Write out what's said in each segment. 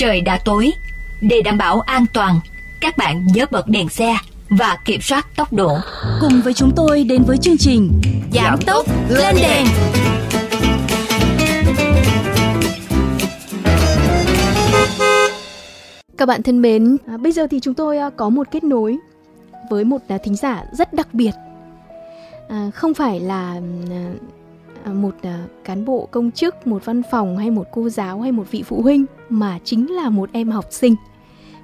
trời đã tối. Để đảm bảo an toàn, các bạn nhớ bật đèn xe và kiểm soát tốc độ. Cùng với chúng tôi đến với chương trình Giảm tốc lên đèn. Các bạn thân mến, à, bây giờ thì chúng tôi à, có một kết nối với một à, thính giả rất đặc biệt. À, không phải là à, À, một à, cán bộ công chức, một văn phòng hay một cô giáo hay một vị phụ huynh mà chính là một em học sinh.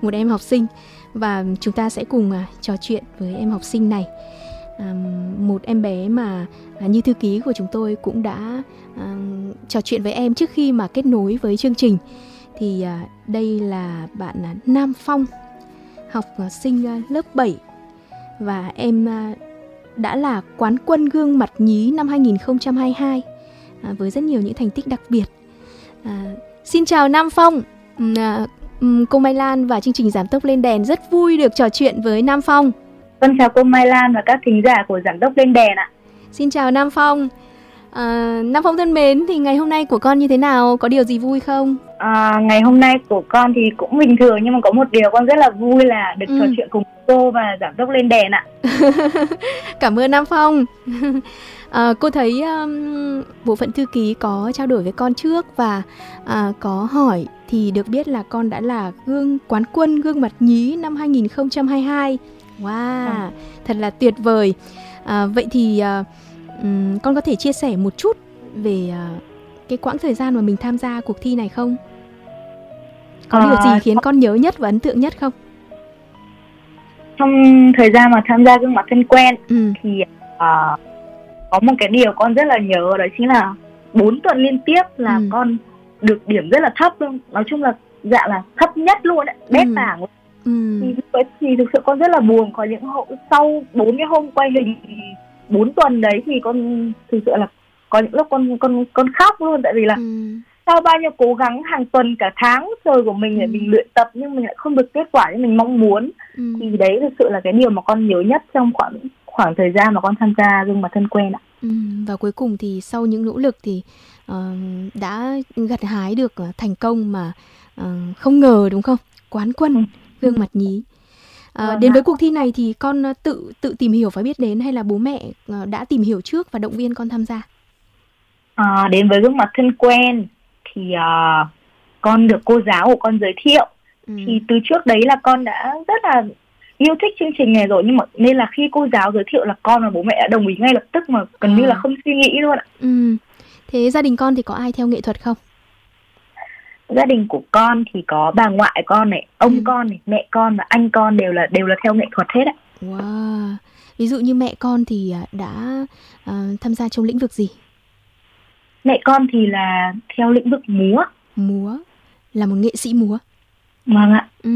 Một em học sinh và chúng ta sẽ cùng à, trò chuyện với em học sinh này. Một em bé mà như thư ký của chúng tôi cũng đã trò chuyện với em trước khi mà kết nối với chương trình thì đây là bạn Nam Phong học sinh lớp 7 và em đã là quán quân gương mặt nhí năm 2022 à, với rất nhiều những thành tích đặc biệt. À, xin chào Nam Phong, à, cô Mai Lan và chương trình giảm tốc lên đèn rất vui được trò chuyện với Nam Phong. Vâng chào cô Mai Lan và các thính giả của giảm tốc lên đèn ạ. Xin chào Nam Phong. À, Nam Phong thân mến, thì ngày hôm nay của con như thế nào? Có điều gì vui không? À, ngày hôm nay của con thì cũng bình thường nhưng mà có một điều con rất là vui là được ừ. trò chuyện cùng cô và giảm tốc lên đèn ạ. Cảm ơn Nam Phong. À, cô thấy um, bộ phận thư ký có trao đổi với con trước và à, có hỏi thì được biết là con đã là gương quán quân gương mặt nhí năm 2022. Wow, ừ. thật là tuyệt vời. À, vậy thì à, um, con có thể chia sẻ một chút về uh, cái quãng thời gian mà mình tham gia cuộc thi này không? Có à, điều gì khiến con nhớ nhất và ấn tượng nhất không? Trong thời gian mà tham gia gương mặt thân quen ừ. thì uh, có một cái điều con rất là nhớ đó chính là 4 tuần liên tiếp là ừ. con được điểm rất là thấp luôn nói chung là dạng là thấp nhất luôn đấy bét ừ. bảng ừ. thì, thì thực sự con rất là buồn có những hộ sau bốn cái hôm quay hình 4 tuần đấy thì con thực sự là có những lúc con con con khóc luôn tại vì là ừ. sau bao nhiêu cố gắng hàng tuần cả tháng trời của mình để ừ. mình luyện tập nhưng mình lại không được kết quả như mình mong muốn ừ. thì đấy thực sự là cái điều mà con nhớ nhất trong khoảng khoảng thời gian mà con tham gia gương mặt thân quen ạ. Ừ, và cuối cùng thì sau những nỗ lực thì uh, đã gặt hái được uh, thành công mà uh, không ngờ đúng không? Quán quân ừ. gương mặt nhí. À, vâng đến với cuộc thi này thì con ờ, tự tự tìm hiểu và biết đến hay là bố mẹ ờ, đã tìm hiểu trước và động viên con tham gia? À, đến với gương mặt thân quen thì uh, con được cô giáo của con giới thiệu ừ. thì từ trước đấy là con đã rất là yêu thích chương trình này rồi nhưng mà nên là khi cô giáo giới thiệu là con và bố mẹ đã đồng ý ngay lập tức mà gần à. như là không suy nghĩ luôn ạ. Ừ. Thế gia đình con thì có ai theo nghệ thuật không? Gia đình của con thì có bà ngoại con này ông ừ. con này mẹ con và anh con đều là đều là theo nghệ thuật hết ạ. Wow. Ví dụ như mẹ con thì à, đã uh, tham gia trong lĩnh vực gì? Mẹ con thì là theo lĩnh vực múa. Múa. Là một nghệ sĩ múa. Vâng ạ. Ừ.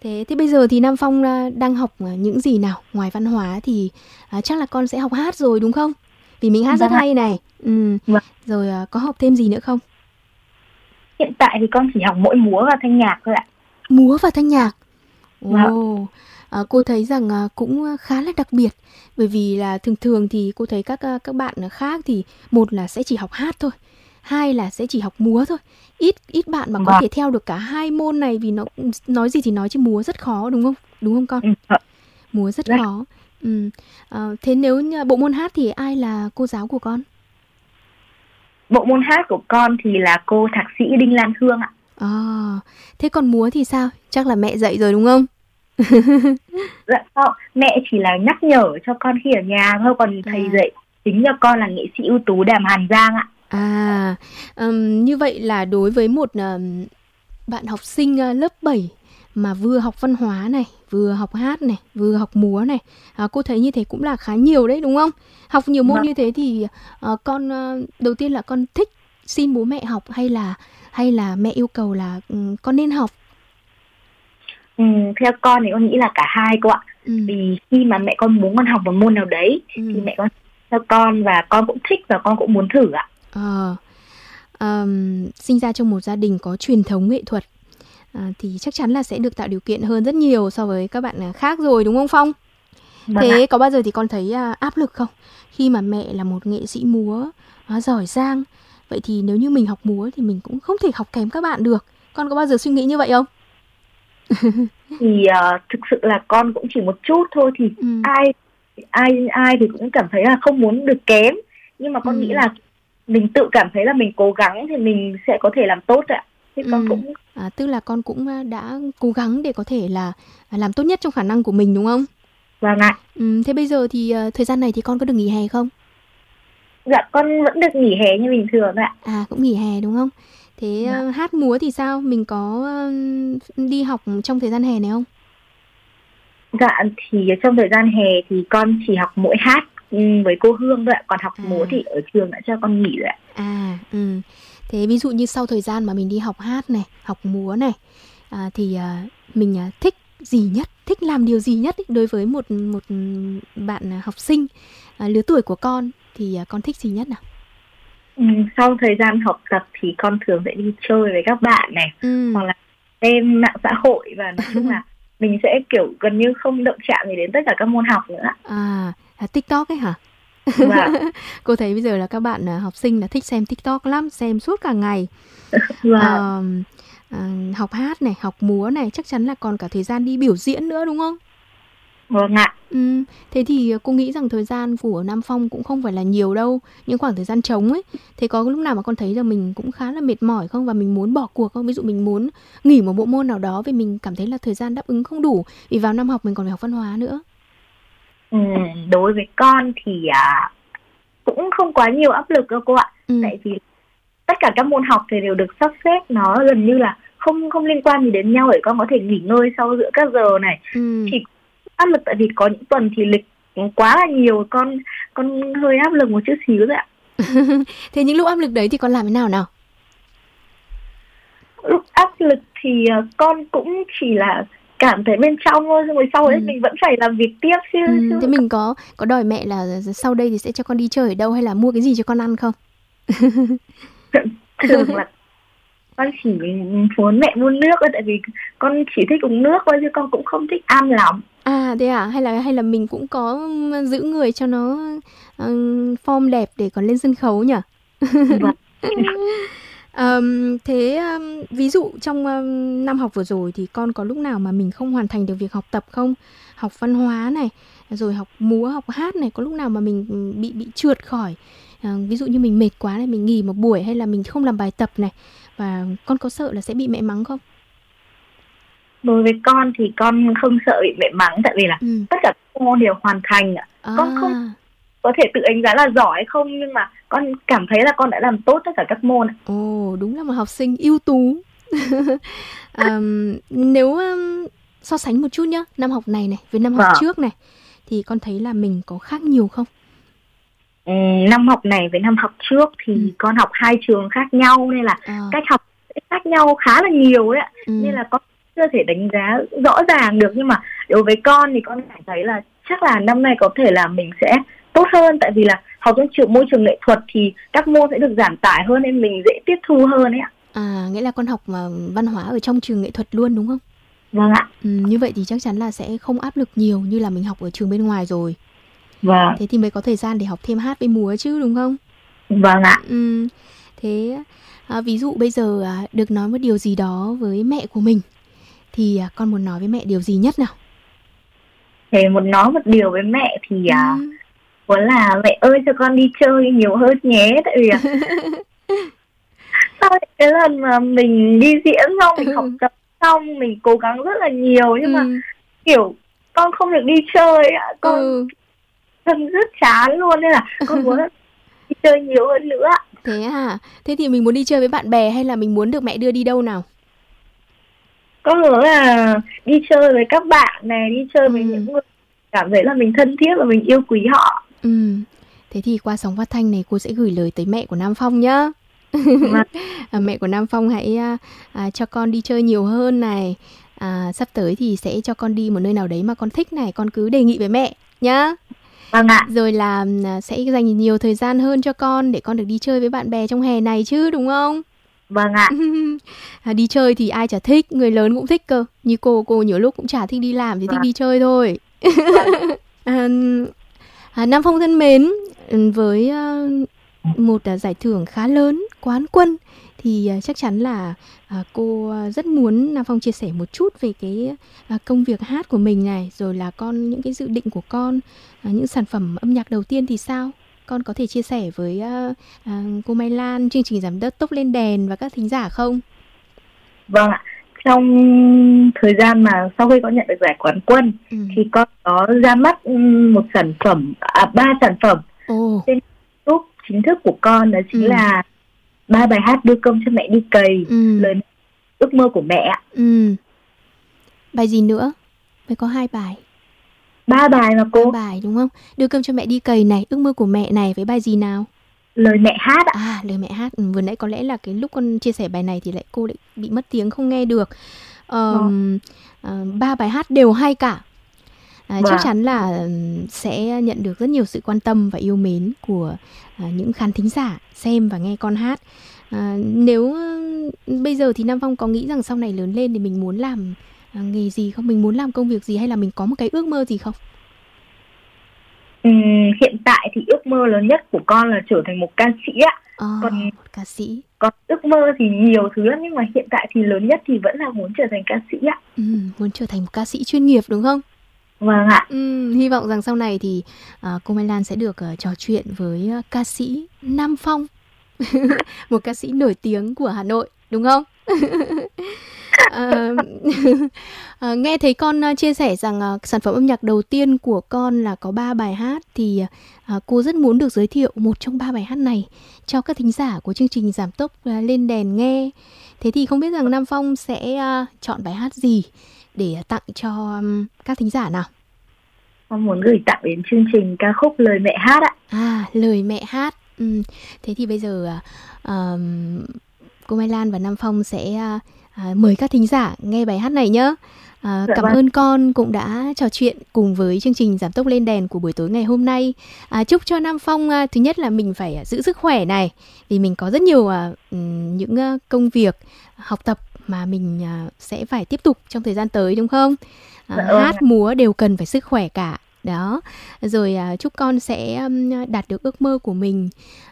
Thế thế bây giờ thì nam phong à, đang học những gì nào? Ngoài văn hóa thì uh, chắc là con sẽ học hát rồi đúng không? Vì mình hát vâng rất ạ. hay này. Ừ. Vâng. rồi uh, có học thêm gì nữa không hiện tại thì con chỉ học mỗi múa và thanh nhạc thôi ạ. Múa và thanh nhạc? Ồ, oh, à, cô thấy rằng à, cũng khá là đặc biệt. Bởi vì là thường thường thì cô thấy các à, các bạn khác thì một là sẽ chỉ học hát thôi hai là sẽ chỉ học múa thôi. Ít ít bạn mà có vâng. thể theo được cả hai môn này vì nó nói gì thì nói chứ múa rất khó đúng không? Đúng không con? Ừ. múa rất khó. Ừ. à, thế nếu bộ môn hát thì ai là cô giáo của con bộ môn hát của con thì là cô thạc sĩ Đinh Lan Hương ạ. À, thế còn múa thì sao? Chắc là mẹ dạy rồi đúng không? dạ không, mẹ chỉ là nhắc nhở cho con khi ở nhà thôi, còn thầy à. dạy chính cho con là nghệ sĩ ưu tú Đàm Hàn Giang ạ. À, um, như vậy là đối với một um, bạn học sinh uh, lớp 7 mà vừa học văn hóa này, vừa học hát này, vừa học múa này, à, cô thấy như thế cũng là khá nhiều đấy đúng không? Học nhiều môn vâng. như thế thì uh, con uh, đầu tiên là con thích xin bố mẹ học hay là hay là mẹ yêu cầu là um, con nên học? Ừ, theo con thì con nghĩ là cả hai cô ạ. Ừ. Vì khi mà mẹ con muốn con học một môn nào đấy ừ. thì mẹ con theo con và con cũng thích và con cũng muốn thử ạ. Ờ. Um, sinh ra trong một gia đình có truyền thống nghệ thuật à, thì chắc chắn là sẽ được tạo điều kiện hơn rất nhiều so với các bạn khác rồi đúng không Phong? Vâng Thế ạ. có bao giờ thì con thấy uh, áp lực không? Khi mà mẹ là một nghệ sĩ múa uh, giỏi giang, vậy thì nếu như mình học múa thì mình cũng không thể học kém các bạn được. con có bao giờ suy nghĩ như vậy không thì uh, thực sự là con cũng chỉ một chút thôi thì ừ. ai ai ai thì cũng cảm thấy là không muốn được kém nhưng mà con ừ. nghĩ là mình tự cảm thấy là mình cố gắng thì mình sẽ có thể làm tốt ạ thì ừ. con cũng à, tức là con cũng à, đã cố gắng để có thể là à, làm tốt nhất trong khả năng của mình đúng không? Vâng ạ. Ừ, thế bây giờ thì uh, thời gian này thì con có được nghỉ hè không? Dạ con vẫn được nghỉ hè như bình thường ạ. À cũng nghỉ hè đúng không? Thế dạ. uh, hát múa thì sao? Mình có đi học trong thời gian hè này không? Dạ thì trong thời gian hè thì con chỉ học mỗi hát với cô Hương thôi ạ. Còn học à. múa thì ở trường đã cho con nghỉ rồi ạ. À ừ thế ví dụ như sau thời gian mà mình đi học hát này học múa này à, thì à, mình à, thích gì nhất thích làm điều gì nhất ý, đối với một một bạn học sinh à, lứa tuổi của con thì à, con thích gì nhất nào? Ừ, sau thời gian học tập thì con thường sẽ đi chơi với các bạn này ừ. hoặc là xem mạng xã hội và nói chung là mình sẽ kiểu gần như không động chạm gì đến tất cả các môn học nữa. À tiktok ấy hả Vâng. cô thấy bây giờ là các bạn à, học sinh là thích xem tiktok lắm xem suốt cả ngày. À, à, học hát này học múa này chắc chắn là còn cả thời gian đi biểu diễn nữa đúng không? Vâng ạ. Ừ, thế thì cô nghĩ rằng thời gian của nam phong cũng không phải là nhiều đâu những khoảng thời gian trống ấy. Thế có lúc nào mà con thấy là mình cũng khá là mệt mỏi không? Và mình muốn bỏ cuộc không? Ví dụ mình muốn nghỉ một bộ môn nào đó vì mình cảm thấy là thời gian đáp ứng không đủ. Vì vào năm học mình còn phải học văn hóa nữa Ừ, đối với con thì à, cũng không quá nhiều áp lực đâu cô ạ ừ. tại vì tất cả các môn học thì đều được sắp xếp nó gần như là không không liên quan gì đến nhau để con có thể nghỉ ngơi sau giữa các giờ này ừ. chỉ áp lực tại vì có những tuần thì lịch quá là nhiều con con hơi áp lực một chút xíu rồi ạ thế những lúc áp lực đấy thì con làm thế nào nào lúc áp lực thì uh, con cũng chỉ là cảm thấy bên trong thôi rồi sau ấy ừ. mình vẫn phải làm việc tiếp chứ, ừ. thế mình có có đòi mẹ là sau đây thì sẽ cho con đi chơi ở đâu hay là mua cái gì cho con ăn không thường là con chỉ muốn mẹ mua nước thôi tại vì con chỉ thích uống nước thôi chứ con cũng không thích ăn lắm à thế à hay là hay là mình cũng có giữ người cho nó uh, form đẹp để còn lên sân khấu nhỉ vâng. Um, thế um, ví dụ trong um, năm học vừa rồi thì con có lúc nào mà mình không hoàn thành được việc học tập không? Học văn hóa này, rồi học múa, học hát này, có lúc nào mà mình bị bị trượt khỏi? Uh, ví dụ như mình mệt quá này, mình nghỉ một buổi hay là mình không làm bài tập này và con có sợ là sẽ bị mẹ mắng không? Đối với con thì con không sợ bị mẹ mắng tại vì là ừ. tất cả các môn đều hoàn thành. À. Con không có thể tự đánh giá là giỏi không nhưng mà con cảm thấy là con đã làm tốt tất cả các môn ồ đúng là một học sinh ưu tú um, nếu um, so sánh một chút nhá năm học này này với năm học à. trước này thì con thấy là mình có khác nhiều không ừ, năm học này với năm học trước thì ừ. con học hai trường khác nhau nên là à. cách học khác nhau khá là nhiều đấy ạ ừ. nên là con chưa thể đánh giá rõ ràng được nhưng mà đối với con thì con cảm thấy là chắc là năm nay có thể là mình sẽ tốt hơn tại vì là học trong trường môi trường nghệ thuật thì các môn sẽ được giảm tải hơn nên mình dễ tiếp thu hơn ấy ạ. À, nghĩa là con học mà văn hóa ở trong trường nghệ thuật luôn đúng không? Vâng ạ. Ừ, như vậy thì chắc chắn là sẽ không áp lực nhiều như là mình học ở trường bên ngoài rồi. Vâng. Thế thì mới có thời gian để học thêm hát với múa chứ đúng không? Vâng ạ. Ừ. Thế à, ví dụ bây giờ à, được nói một điều gì đó với mẹ của mình thì à, con muốn nói với mẹ điều gì nhất nào? Thì muốn nói một điều với mẹ thì à, ừ muốn là mẹ ơi cho con đi chơi nhiều hơn nhé tại vì sau cái lần mà mình đi diễn xong mình học tập xong mình cố gắng rất là nhiều nhưng ừ. mà kiểu con không được đi chơi con ừ. thân rất chán luôn nên là con muốn đi chơi nhiều hơn nữa thế à? Thế thì mình muốn đi chơi với bạn bè hay là mình muốn được mẹ đưa đi đâu nào? Con muốn là đi chơi với các bạn này đi chơi ừ. với những người cảm thấy là mình thân thiết và mình yêu quý họ Ừ. Thế thì qua sóng phát thanh này cô sẽ gửi lời tới mẹ của Nam Phong nhá. Vâng. à, mẹ của Nam Phong hãy à, à, cho con đi chơi nhiều hơn này. À, sắp tới thì sẽ cho con đi một nơi nào đấy mà con thích này, con cứ đề nghị với mẹ nhá. Vâng ạ. Rồi là à, sẽ dành nhiều thời gian hơn cho con để con được đi chơi với bạn bè trong hè này chứ đúng không? Vâng ạ. à, đi chơi thì ai chả thích, người lớn cũng thích cơ. Như cô, cô nhiều lúc cũng chả thích đi làm, chỉ vâng. thích đi chơi thôi. Vâng. à, À, Nam Phong thân mến, ừ, với uh, một uh, giải thưởng khá lớn, quán quân thì à, chắc chắn là à, cô rất muốn Nam Phong chia sẻ một chút về cái công việc hát của mình này rồi là con những cái dự định của con những sản phẩm âm nhạc đầu tiên thì sao con có thể chia sẻ với ờ, cô Mai Lan chương trình giảm đất tốc lên đèn và các thính giả không? Vâng ạ trong thời gian mà sau khi có nhận được giải quán quân ừ. thì con có ra mắt một sản phẩm à ba sản phẩm oh. trên YouTube chính thức của con đó chính ừ. là ba bài hát đưa công cho mẹ đi cày ừ. lời ước mơ của mẹ ừ. bài gì nữa phải có hai bài ba bài mà cô ba bài đúng không đưa cơm cho mẹ đi cày này ước mơ của mẹ này với bài gì nào lời mẹ hát ạ. À, lời mẹ hát. Ừ, vừa nãy có lẽ là cái lúc con chia sẻ bài này thì lại cô lại bị mất tiếng không nghe được. Um, uh, ba bài hát đều hay cả. À, chắc vâng. chắn là sẽ nhận được rất nhiều sự quan tâm và yêu mến của à, những khán thính giả xem và nghe con hát. À, nếu bây giờ thì Nam Phong có nghĩ rằng sau này lớn lên thì mình muốn làm à, nghề gì không? Mình muốn làm công việc gì hay là mình có một cái ước mơ gì không? Ừ, hiện tại thì ước mơ lớn nhất của con là trở thành một ca sĩ ạ. À, còn ca sĩ. Còn ước mơ thì nhiều thứ lắm nhưng mà hiện tại thì lớn nhất thì vẫn là muốn trở thành ca sĩ ạ. Ừ, muốn trở thành một ca sĩ chuyên nghiệp đúng không? Vâng ạ. Ừ, hy vọng rằng sau này thì uh, cô Mai Lan sẽ được uh, trò chuyện với uh, ca sĩ Nam Phong, một ca sĩ nổi tiếng của Hà Nội, đúng không? à, nghe thấy con chia sẻ rằng à, sản phẩm âm nhạc đầu tiên của con là có ba bài hát thì cô rất muốn được giới thiệu một trong ba bài hát này cho các thính giả của chương trình giảm tốc lên đèn nghe. Thế thì không biết rằng nam phong sẽ chọn bài hát gì để tặng cho um, các thính giả nào? Con muốn gửi tặng đến chương trình ca khúc lời mẹ hát ạ. À lời mẹ hát. Ừ. thế thì bây giờ uh, cô Mai Lan và Nam Phong sẽ uh, à, mời các thính giả nghe bài hát này nhé. À, dạ cảm vâng. ơn con cũng đã trò chuyện cùng với chương trình giảm tốc lên đèn của buổi tối ngày hôm nay. À, chúc cho Nam Phong à, thứ nhất là mình phải giữ sức khỏe này vì mình có rất nhiều à, những à, công việc học tập mà mình à, sẽ phải tiếp tục trong thời gian tới đúng không? À, dạ vâng. hát múa đều cần phải sức khỏe cả đó rồi à, chúc con sẽ um, đạt được ước mơ của mình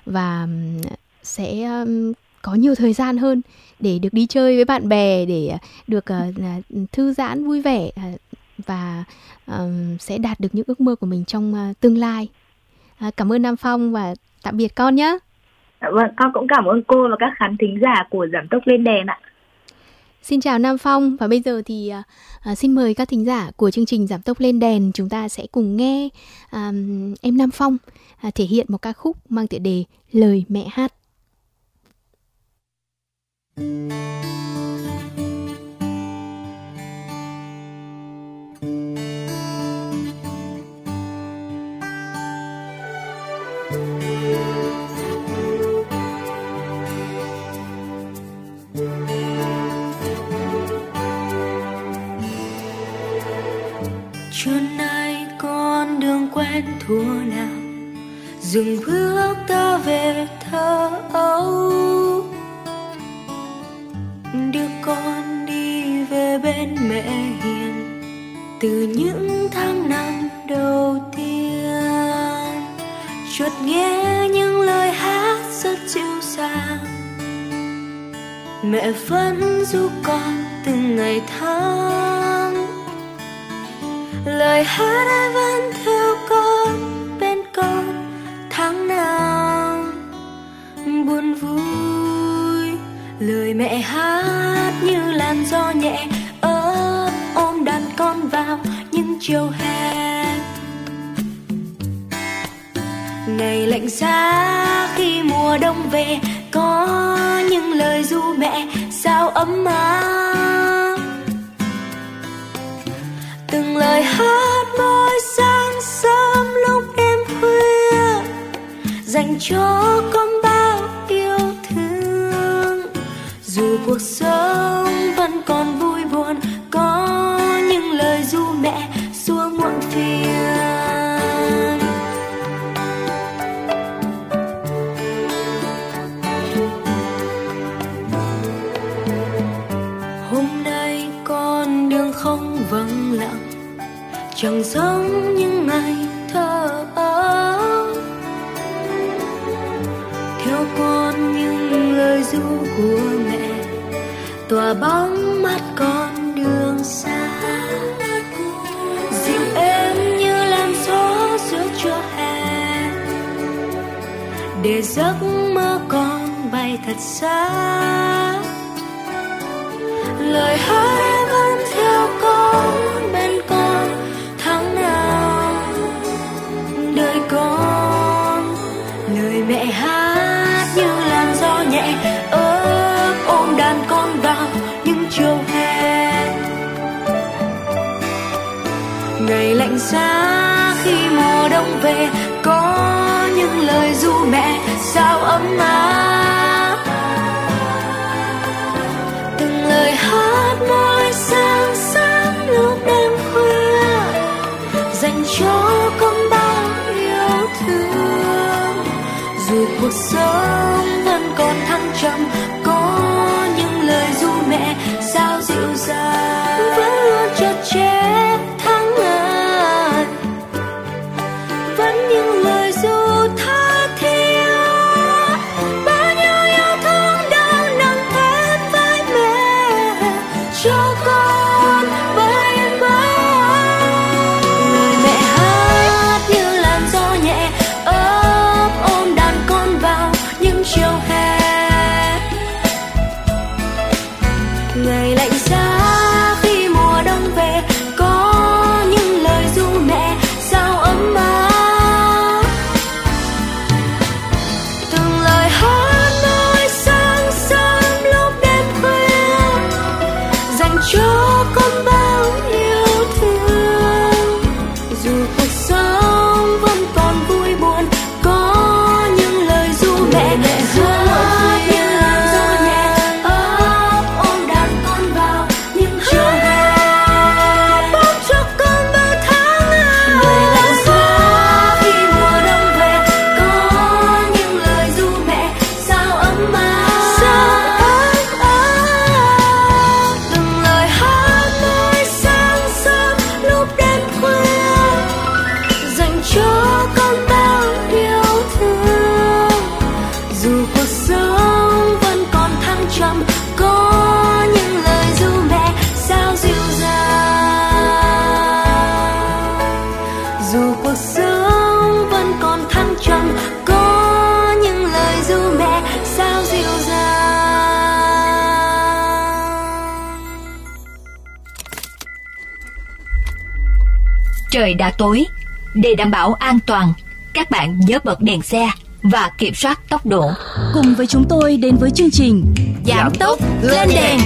và um, sẽ um, có nhiều thời gian hơn để được đi chơi với bạn bè để à, được uh, thư giãn vui vẻ uh, và uh, sẽ đạt được những ước mơ của mình trong uh, tương lai. Uh, cảm ơn Nam Phong và tạm biệt con nhé. Dạ vâng, con cũng cảm ơn cô và các khán thính giả của giảm tốc lên đèn ạ. Xin chào Nam Phong và bây giờ thì uh, xin mời các thính giả của chương trình giảm tốc lên đèn chúng ta sẽ cùng nghe uh, em Nam Phong uh, thể hiện một ca khúc mang tựa đề Lời mẹ hát. Trưa nay con đường quen thua nào? Dừng bước những tháng năm đầu tiên. Chuột nghe những lời hát rất dịu dàng. Mẹ vẫn du con từng ngày tháng. Lời hát ấy vẫn theo con bên con tháng nào buồn vui, lời mẹ hát như làn gió nhẹ ấp ôm đàn con vào những chiều hè. Ngày lạnh giá khi mùa đông về, có những lời ru mẹ sao ấm áp. Từng lời hát mỗi sáng sớm lúc đêm khuya, dành cho con bao yêu thương. Dù cuộc sống vẫn còn vui buồn chẳng giống những ngày thơ ấu. Theo con những lời ru của mẹ, tỏa bóng mắt con đường xa. Dịu êm như làn gió giữa trưa hè. Để giấc mơ con bay thật xa. Lời hát xa khi mùa đông về, có những lời ru mẹ sao ấm áp. Từng lời hát mỗi sáng sáng lúc đêm khuya, dành cho con bao yêu thương. Dù cuộc sống vẫn còn thăng trầm, có những lời ru mẹ Trời đã tối, để đảm bảo an toàn, các bạn nhớ bật đèn xe và kiểm soát tốc độ. Cùng với chúng tôi đến với chương trình Giảm tốc lên đèn.